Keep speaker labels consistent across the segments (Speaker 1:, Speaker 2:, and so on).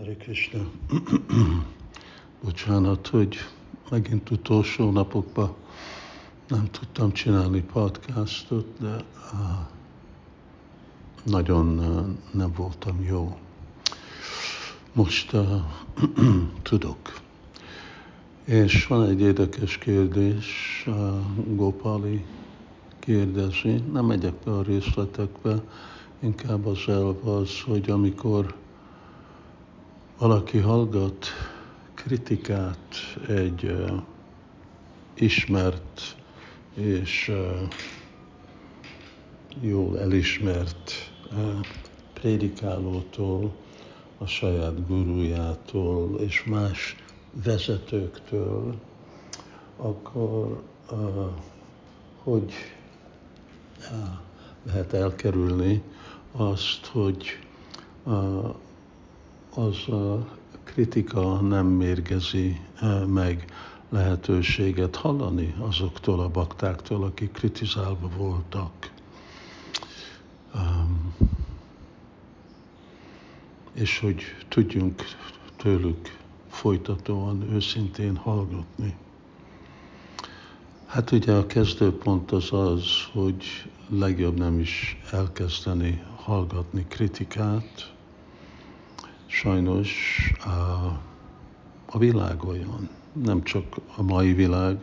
Speaker 1: Hare Krishna. Bocsánat, hogy megint utolsó napokban nem tudtam csinálni podcastot, de nagyon nem voltam jó. Most tudok. És van egy érdekes kérdés, Gopali kérdezi, nem megyek be a részletekbe, inkább az elv az, hogy amikor valaki hallgat kritikát egy uh, ismert és uh, jól elismert uh, prédikálótól, a saját gurujától és más vezetőktől, akkor hogy lehet elkerülni azt, hogy az a kritika nem mérgezi e, meg lehetőséget hallani azoktól a baktáktól, akik kritizálva voltak. Um, és hogy tudjunk tőlük folytatóan, őszintén hallgatni. Hát ugye a kezdőpont az az, hogy legjobb nem is elkezdeni hallgatni kritikát, sajnos a, a világ olyan, nem csak a mai világ,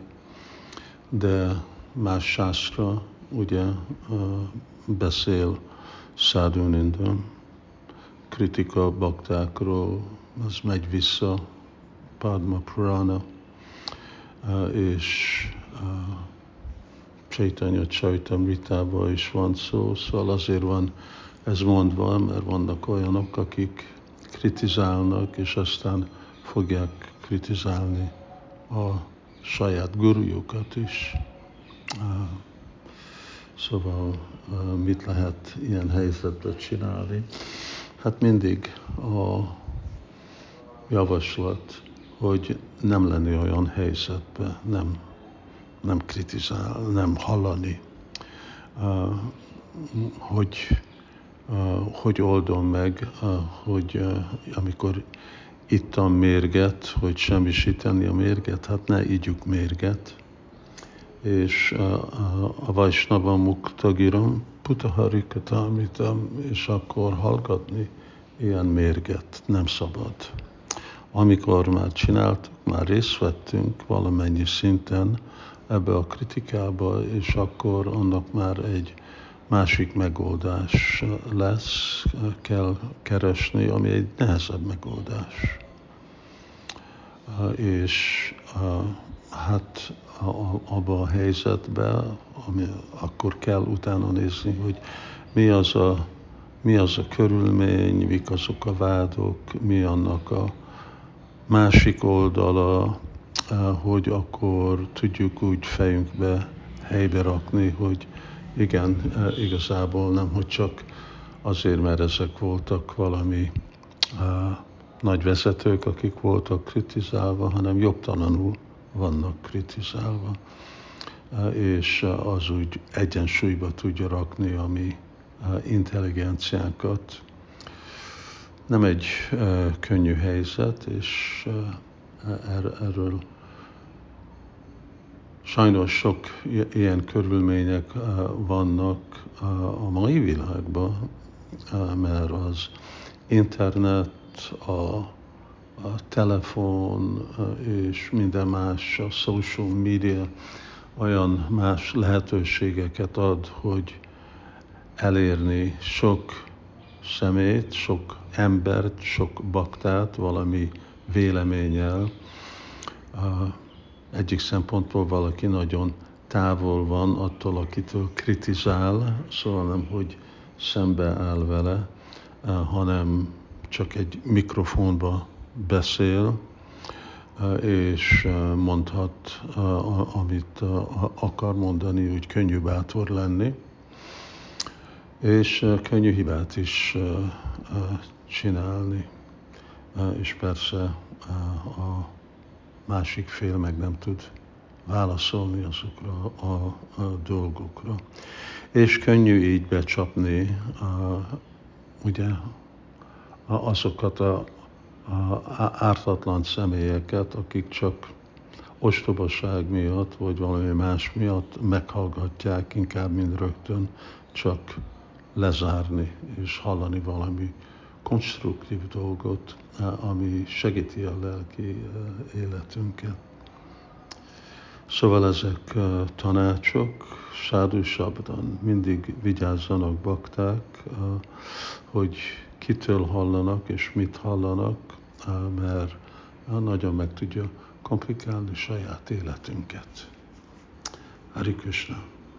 Speaker 1: de más sászra ugye beszél Sadhuninda, kritika baktákról, az megy vissza Padma Purana, és Chaitanya Chaitamritában is van szó, szóval azért van ez mondva, mert vannak olyanok, akik kritizálnak, és aztán fogják kritizálni a saját gurujukat is. Szóval mit lehet ilyen helyzetben csinálni? Hát mindig a javaslat, hogy nem lenni olyan helyzetben, nem, nem kritizál, nem hallani, hogy hogy oldom meg, hogy amikor ittam mérget, hogy semmisíteni a mérget, hát ne ígyuk mérget. És a Vajsnava Muktagiram, Putaharikatámitam, és akkor hallgatni ilyen mérget nem szabad. Amikor már csináltuk, már részt vettünk valamennyi szinten ebbe a kritikába, és akkor annak már egy másik megoldás lesz, kell keresni, ami egy nehezebb megoldás. És hát abba a helyzetben, ami akkor kell utána nézni, hogy mi az a, mi az a körülmény, mik azok a vádok, mi annak a másik oldala, hogy akkor tudjuk úgy fejünkbe helybe rakni, hogy igen, e, igazából nem, hogy csak azért, mert ezek voltak valami uh, nagy vezetők, akik voltak kritizálva, hanem jobbtalanul vannak kritizálva, uh, és az úgy egyensúlyba tudja rakni a mi intelligenciánkat. Nem egy könnyű helyzet, és erről Sajnos sok ilyen körülmények vannak a mai világban, mert az internet, a, a telefon és minden más, a social media olyan más lehetőségeket ad, hogy elérni sok szemét, sok embert, sok baktát valami véleménnyel egyik szempontból valaki nagyon távol van attól, akitől kritizál, szóval nem, hogy szembe áll vele, eh, hanem csak egy mikrofonba beszél, eh, és eh, mondhat, amit akar mondani, úgy könnyű bátor lenni, és könnyű hibát is csinálni. És persze a másik fél meg nem tud válaszolni azokra a, a dolgokra. És könnyű így becsapni a, ugye azokat a, ártatlan személyeket, akik csak ostobaság miatt, vagy valami más miatt meghallgatják, inkább, mint rögtön csak lezárni és hallani valami konstruktív dolgot, ami segíti a lelki életünket. Szóval ezek tanácsok, Sádu Sabdan, mindig vigyázzanak bakták, hogy kitől hallanak és mit hallanak, mert nagyon meg tudja komplikálni saját életünket. Hari Krishna.